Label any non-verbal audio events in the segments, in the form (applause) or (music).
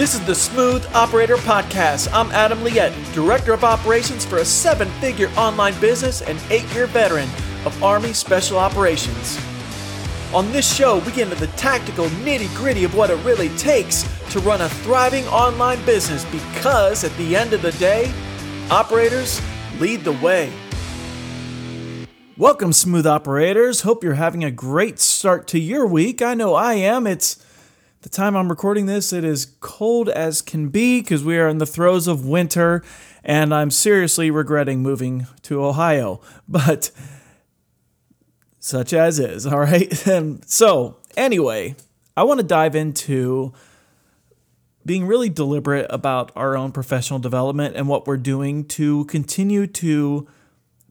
This is the Smooth Operator Podcast. I'm Adam Liette, Director of Operations for a seven figure online business and eight year veteran of Army Special Operations. On this show, we get into the tactical nitty gritty of what it really takes to run a thriving online business because at the end of the day, operators lead the way. Welcome, smooth operators. Hope you're having a great start to your week. I know I am. It's the time I'm recording this, it is cold as can be because we are in the throes of winter, and I'm seriously regretting moving to Ohio. (laughs) But such as is, all right? And (laughs) so, anyway, I want to dive into being really deliberate about our own professional development and what we're doing to continue to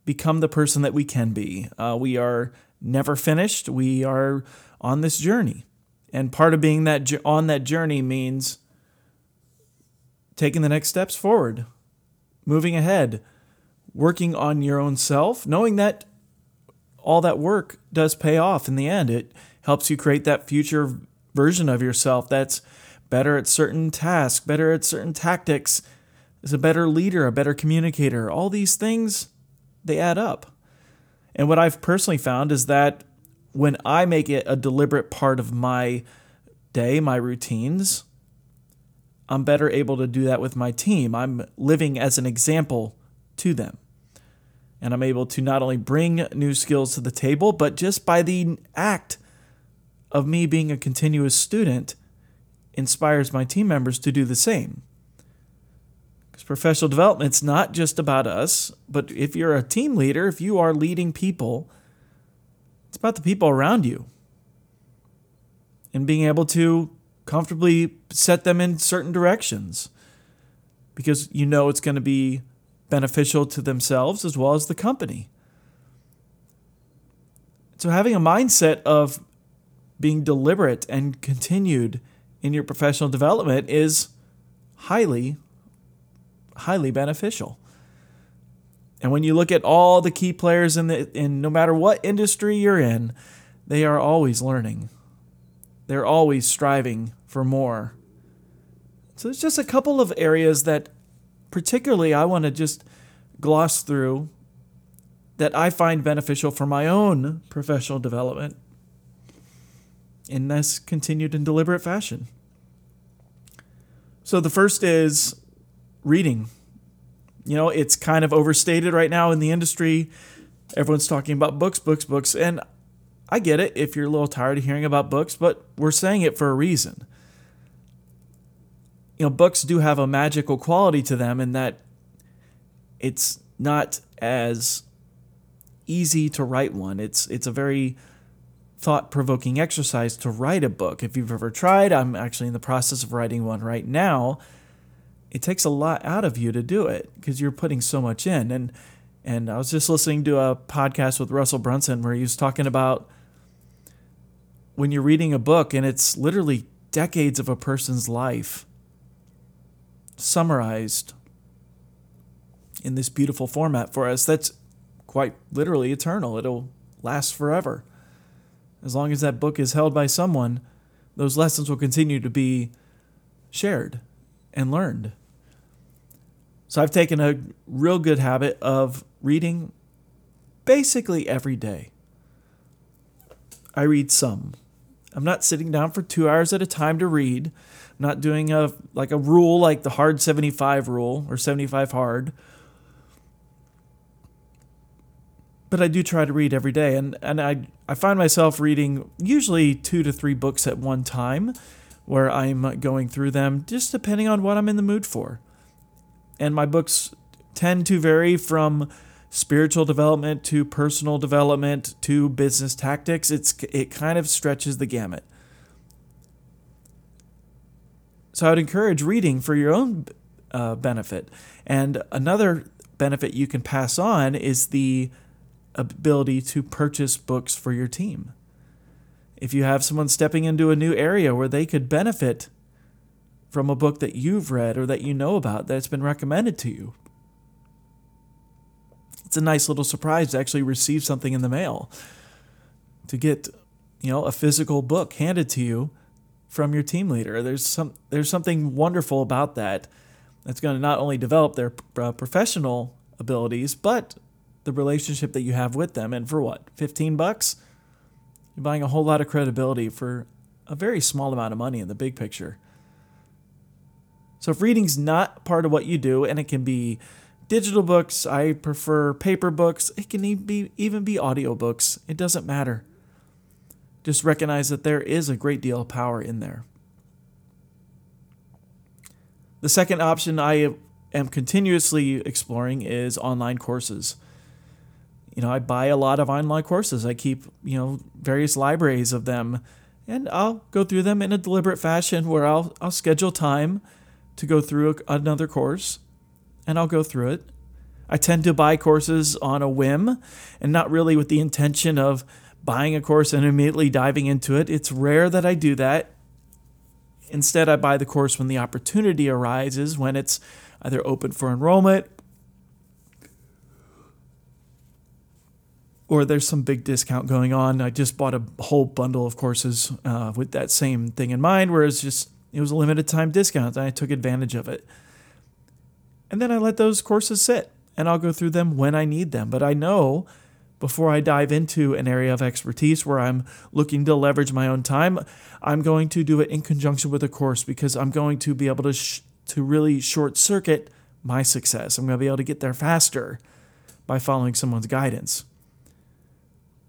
become the person that we can be. Uh, we are never finished, we are on this journey. And part of being that on that journey means taking the next steps forward, moving ahead, working on your own self, knowing that all that work does pay off in the end. It helps you create that future version of yourself that's better at certain tasks, better at certain tactics, is a better leader, a better communicator. All these things, they add up. And what I've personally found is that when I make it a deliberate part of my day, my routines, I'm better able to do that with my team. I'm living as an example to them. And I'm able to not only bring new skills to the table, but just by the act of me being a continuous student inspires my team members to do the same. Because professional development's not just about us, but if you're a team leader, if you are leading people, it's about the people around you and being able to comfortably set them in certain directions because you know it's going to be beneficial to themselves as well as the company. So, having a mindset of being deliberate and continued in your professional development is highly, highly beneficial. And when you look at all the key players in the in no matter what industry you're in, they are always learning. They're always striving for more. So there's just a couple of areas that particularly I want to just gloss through that I find beneficial for my own professional development in this continued and deliberate fashion. So the first is reading you know, it's kind of overstated right now in the industry. Everyone's talking about books, books, books. And I get it if you're a little tired of hearing about books, but we're saying it for a reason. You know, books do have a magical quality to them in that it's not as easy to write one. It's it's a very thought-provoking exercise to write a book. If you've ever tried, I'm actually in the process of writing one right now it takes a lot out of you to do it because you're putting so much in. And and I was just listening to a podcast with Russell Brunson where he was talking about when you're reading a book and it's literally decades of a person's life summarized in this beautiful format for us that's quite literally eternal. It'll last forever. As long as that book is held by someone, those lessons will continue to be shared and learned. So I've taken a real good habit of reading basically every day. I read some. I'm not sitting down for 2 hours at a time to read. I'm not doing a like a rule like the hard 75 rule or 75 hard. But I do try to read every day and and I I find myself reading usually 2 to 3 books at one time where I'm going through them just depending on what I'm in the mood for and my books tend to vary from spiritual development to personal development to business tactics. It's it kind of stretches the gamut. So I would encourage reading for your own uh, benefit. And another benefit you can pass on is the ability to purchase books for your team. If you have someone stepping into a new area where they could benefit from a book that you've read or that you know about that's been recommended to you. It's a nice little surprise to actually receive something in the mail, to get, you know, a physical book handed to you from your team leader. There's some there's something wonderful about that. That's going to not only develop their uh, professional abilities, but the relationship that you have with them. And for what, 15 bucks? You're buying a whole lot of credibility for a very small amount of money in the big picture. So if reading's not part of what you do, and it can be digital books, I prefer paper books, it can even be even be audiobooks. It doesn't matter. Just recognize that there is a great deal of power in there. The second option I am continuously exploring is online courses. You know, I buy a lot of online courses. I keep, you know, various libraries of them and I'll go through them in a deliberate fashion where I'll I'll schedule time to go through another course and I'll go through it. I tend to buy courses on a whim and not really with the intention of buying a course and immediately diving into it. It's rare that I do that. Instead, I buy the course when the opportunity arises, when it's either open for enrollment or there's some big discount going on. I just bought a whole bundle of courses uh, with that same thing in mind, whereas just it was a limited time discount and I took advantage of it. And then I let those courses sit and I'll go through them when I need them. But I know before I dive into an area of expertise where I'm looking to leverage my own time, I'm going to do it in conjunction with a course because I'm going to be able to sh- to really short circuit my success. I'm going to be able to get there faster by following someone's guidance.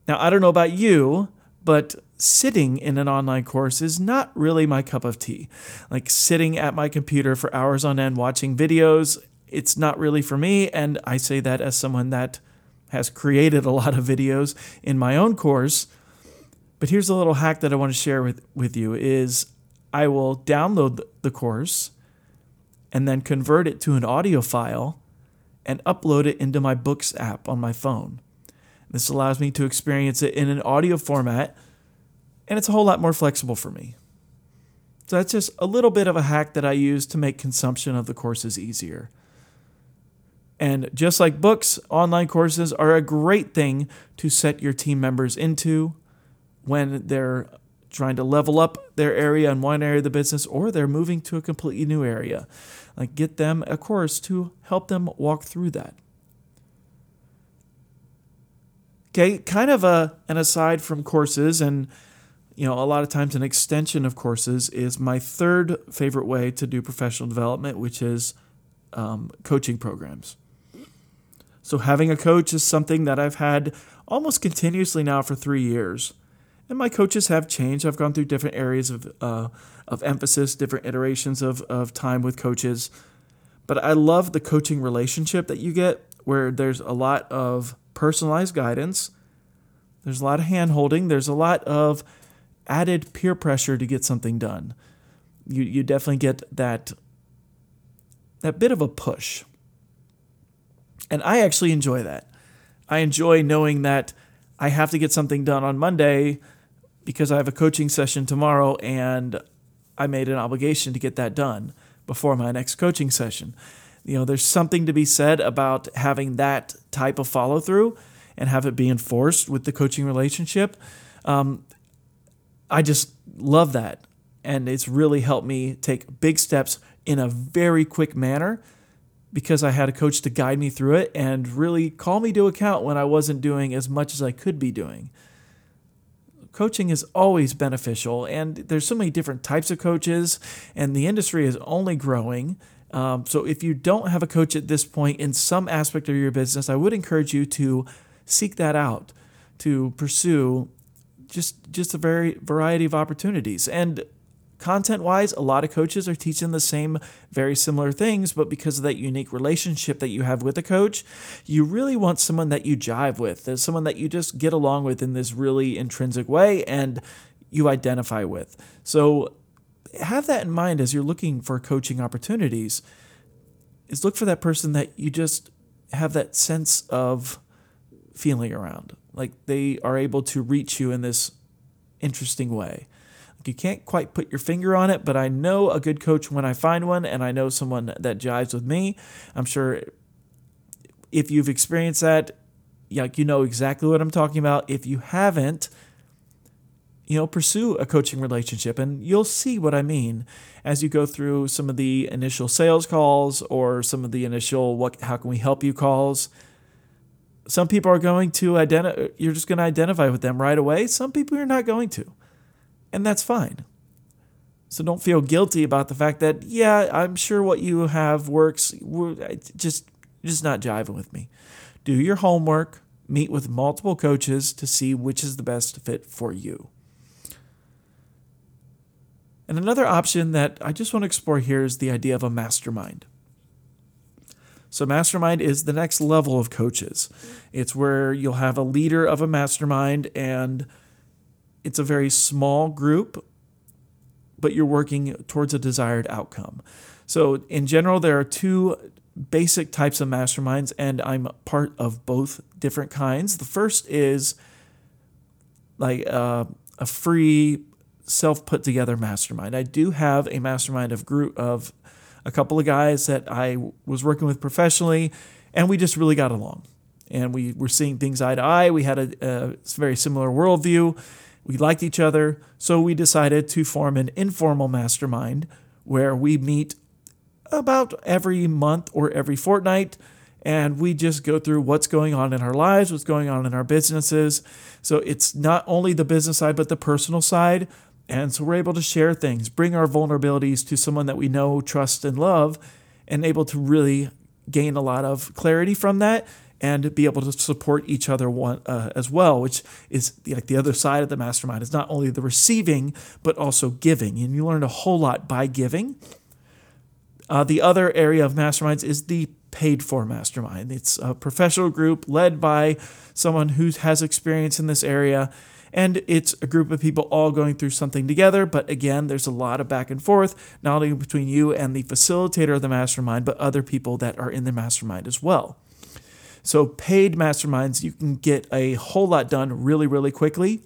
Now, I don't know about you, but sitting in an online course is not really my cup of tea. Like sitting at my computer for hours on end watching videos, it's not really for me. And I say that as someone that has created a lot of videos in my own course. But here's a little hack that I want to share with, with you is I will download the course and then convert it to an audio file and upload it into my books app on my phone. This allows me to experience it in an audio format and it's a whole lot more flexible for me. So that's just a little bit of a hack that I use to make consumption of the courses easier. And just like books, online courses are a great thing to set your team members into when they're trying to level up their area in one area of the business or they're moving to a completely new area. Like get them a course to help them walk through that. Okay, kind of a an aside from courses and you know, a lot of times an extension of courses is my third favorite way to do professional development, which is um, coaching programs. So, having a coach is something that I've had almost continuously now for three years. And my coaches have changed. I've gone through different areas of, uh, of emphasis, different iterations of, of time with coaches. But I love the coaching relationship that you get where there's a lot of personalized guidance, there's a lot of hand holding, there's a lot of added peer pressure to get something done. You, you definitely get that, that bit of a push. And I actually enjoy that. I enjoy knowing that I have to get something done on Monday because I have a coaching session tomorrow and I made an obligation to get that done before my next coaching session. You know, there's something to be said about having that type of follow through and have it be enforced with the coaching relationship. Um, I just love that. And it's really helped me take big steps in a very quick manner because I had a coach to guide me through it and really call me to account when I wasn't doing as much as I could be doing. Coaching is always beneficial, and there's so many different types of coaches, and the industry is only growing. Um, so, if you don't have a coach at this point in some aspect of your business, I would encourage you to seek that out, to pursue just just a very variety of opportunities. And content wise, a lot of coaches are teaching the same very similar things, but because of that unique relationship that you have with a coach, you really want someone that you jive with. Someone that you just get along with in this really intrinsic way and you identify with. So have that in mind as you're looking for coaching opportunities. Is look for that person that you just have that sense of feeling around. Like they are able to reach you in this interesting way. You can't quite put your finger on it, but I know a good coach when I find one, and I know someone that jives with me. I'm sure if you've experienced that, like you know exactly what I'm talking about. If you haven't, you know, pursue a coaching relationship. And you'll see what I mean as you go through some of the initial sales calls or some of the initial what how can we help you calls. Some people are going to identify you're just going to identify with them right away. Some people you're not going to. And that's fine. So don't feel guilty about the fact that yeah, I'm sure what you have works. just just not jiving with me. Do your homework, meet with multiple coaches to see which is the best fit for you. And another option that I just want to explore here is the idea of a mastermind. So, mastermind is the next level of coaches. It's where you'll have a leader of a mastermind, and it's a very small group, but you're working towards a desired outcome. So, in general, there are two basic types of masterminds, and I'm part of both different kinds. The first is like uh, a free self put together mastermind. I do have a mastermind of group of a couple of guys that I was working with professionally, and we just really got along. And we were seeing things eye to eye. We had a, a very similar worldview. We liked each other. So we decided to form an informal mastermind where we meet about every month or every fortnight and we just go through what's going on in our lives, what's going on in our businesses. So it's not only the business side, but the personal side. And so we're able to share things, bring our vulnerabilities to someone that we know, trust, and love, and able to really gain a lot of clarity from that and be able to support each other one, uh, as well, which is like the other side of the mastermind. Is not only the receiving, but also giving. And you learn a whole lot by giving. Uh, the other area of masterminds is the paid for mastermind. It's a professional group led by someone who has experience in this area and it's a group of people all going through something together. But again, there's a lot of back and forth, not only between you and the facilitator of the mastermind, but other people that are in the mastermind as well. So, paid masterminds, you can get a whole lot done really, really quickly.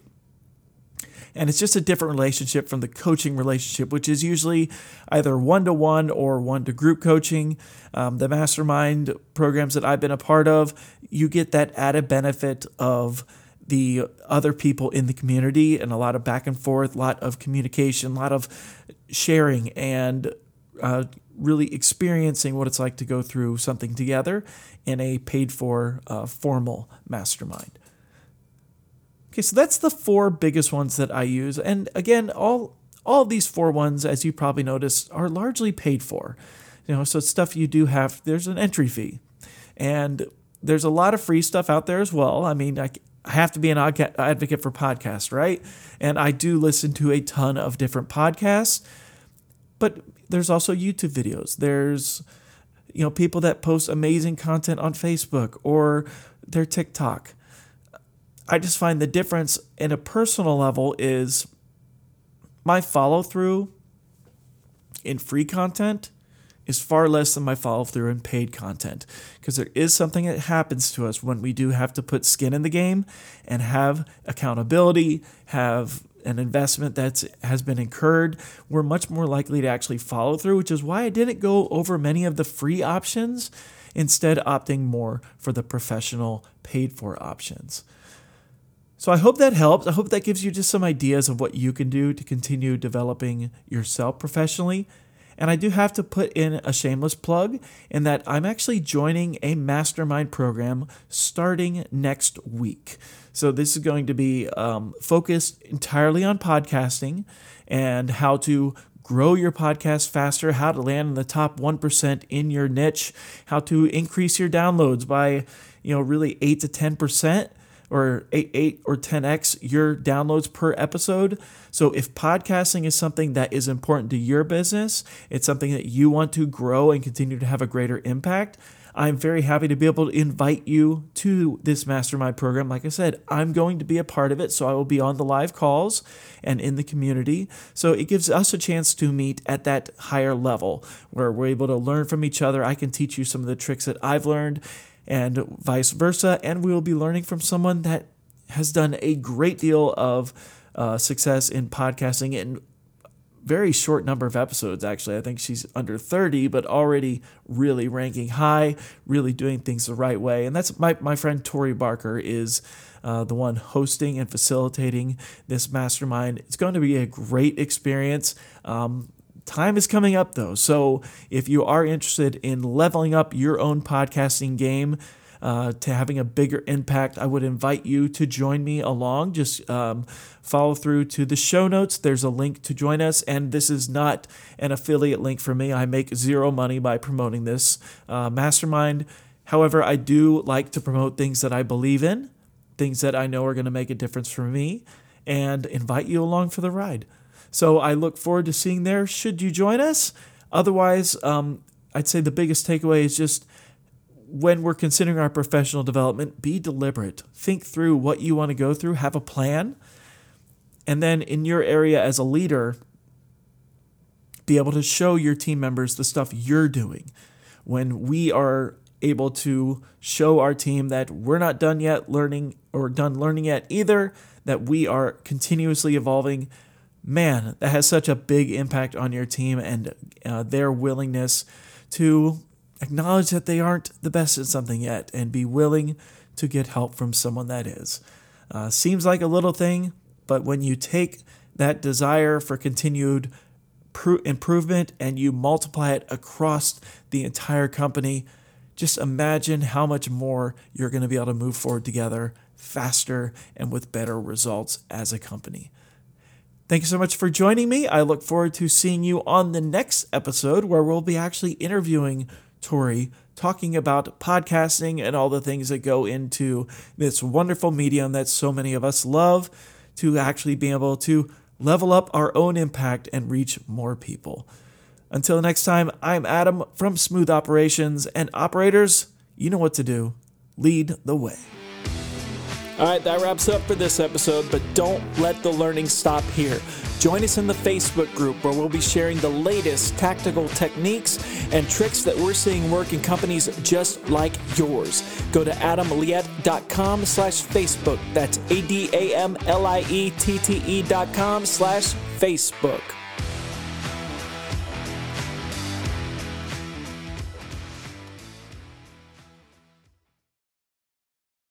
And it's just a different relationship from the coaching relationship, which is usually either one to one or one to group coaching. Um, the mastermind programs that I've been a part of, you get that added benefit of the other people in the community and a lot of back and forth, a lot of communication, a lot of sharing, and uh, really experiencing what it's like to go through something together in a paid for uh, formal mastermind. Okay, so that's the four biggest ones that I use. And again, all all these four ones, as you probably noticed, are largely paid for. You know, so stuff you do have, there's an entry fee. And there's a lot of free stuff out there as well. I mean, I, I have to be an advocate for podcasts, right? And I do listen to a ton of different podcasts, but there's also YouTube videos. There's you know people that post amazing content on Facebook or their TikTok. I just find the difference in a personal level is my follow through in free content is far less than my follow through in paid content because there is something that happens to us when we do have to put skin in the game and have accountability, have an investment that has been incurred, we're much more likely to actually follow through, which is why I didn't go over many of the free options, instead, opting more for the professional paid for options. So I hope that helps. I hope that gives you just some ideas of what you can do to continue developing yourself professionally and I do have to put in a shameless plug in that I'm actually joining a mastermind program starting next week. So, this is going to be um, focused entirely on podcasting and how to grow your podcast faster, how to land in the top 1% in your niche, how to increase your downloads by, you know, really 8 to 10% or 8, 8 or 10x your downloads per episode. So if podcasting is something that is important to your business, it's something that you want to grow and continue to have a greater impact. I'm very happy to be able to invite you to this mastermind program. Like I said, I'm going to be a part of it, so I will be on the live calls and in the community. So it gives us a chance to meet at that higher level where we're able to learn from each other. I can teach you some of the tricks that I've learned and vice versa. And we will be learning from someone that has done a great deal of uh, success in podcasting and very short number of episodes, actually. I think she's under 30, but already really ranking high, really doing things the right way. And that's my, my friend Tori Barker is uh, the one hosting and facilitating this mastermind. It's going to be a great experience. Um, time is coming up though. So if you are interested in leveling up your own podcasting game, uh, to having a bigger impact, I would invite you to join me along. Just um, follow through to the show notes. There's a link to join us. And this is not an affiliate link for me. I make zero money by promoting this uh, mastermind. However, I do like to promote things that I believe in, things that I know are going to make a difference for me, and invite you along for the ride. So I look forward to seeing there. Should you join us? Otherwise, um, I'd say the biggest takeaway is just when we're considering our professional development, be deliberate. Think through what you want to go through, have a plan. And then in your area as a leader, be able to show your team members the stuff you're doing. When we are able to show our team that we're not done yet learning or done learning yet either, that we are continuously evolving, man, that has such a big impact on your team and uh, their willingness to acknowledge that they aren't the best at something yet and be willing to get help from someone that is. Uh, seems like a little thing, but when you take that desire for continued improvement and you multiply it across the entire company, just imagine how much more you're going to be able to move forward together faster and with better results as a company. Thank you so much for joining me. I look forward to seeing you on the next episode where we'll be actually interviewing Tori talking about podcasting and all the things that go into this wonderful medium that so many of us love to actually be able to level up our own impact and reach more people. Until next time, I'm Adam from Smooth Operations, and operators, you know what to do. Lead the way. All right, that wraps up for this episode, but don't let the learning stop here. Join us in the Facebook group where we'll be sharing the latest tactical techniques and tricks that we're seeing work in companies just like yours. Go to adamliette.com slash Facebook. That's A-D-A-M-L-I-E-T-T-E dot com slash Facebook.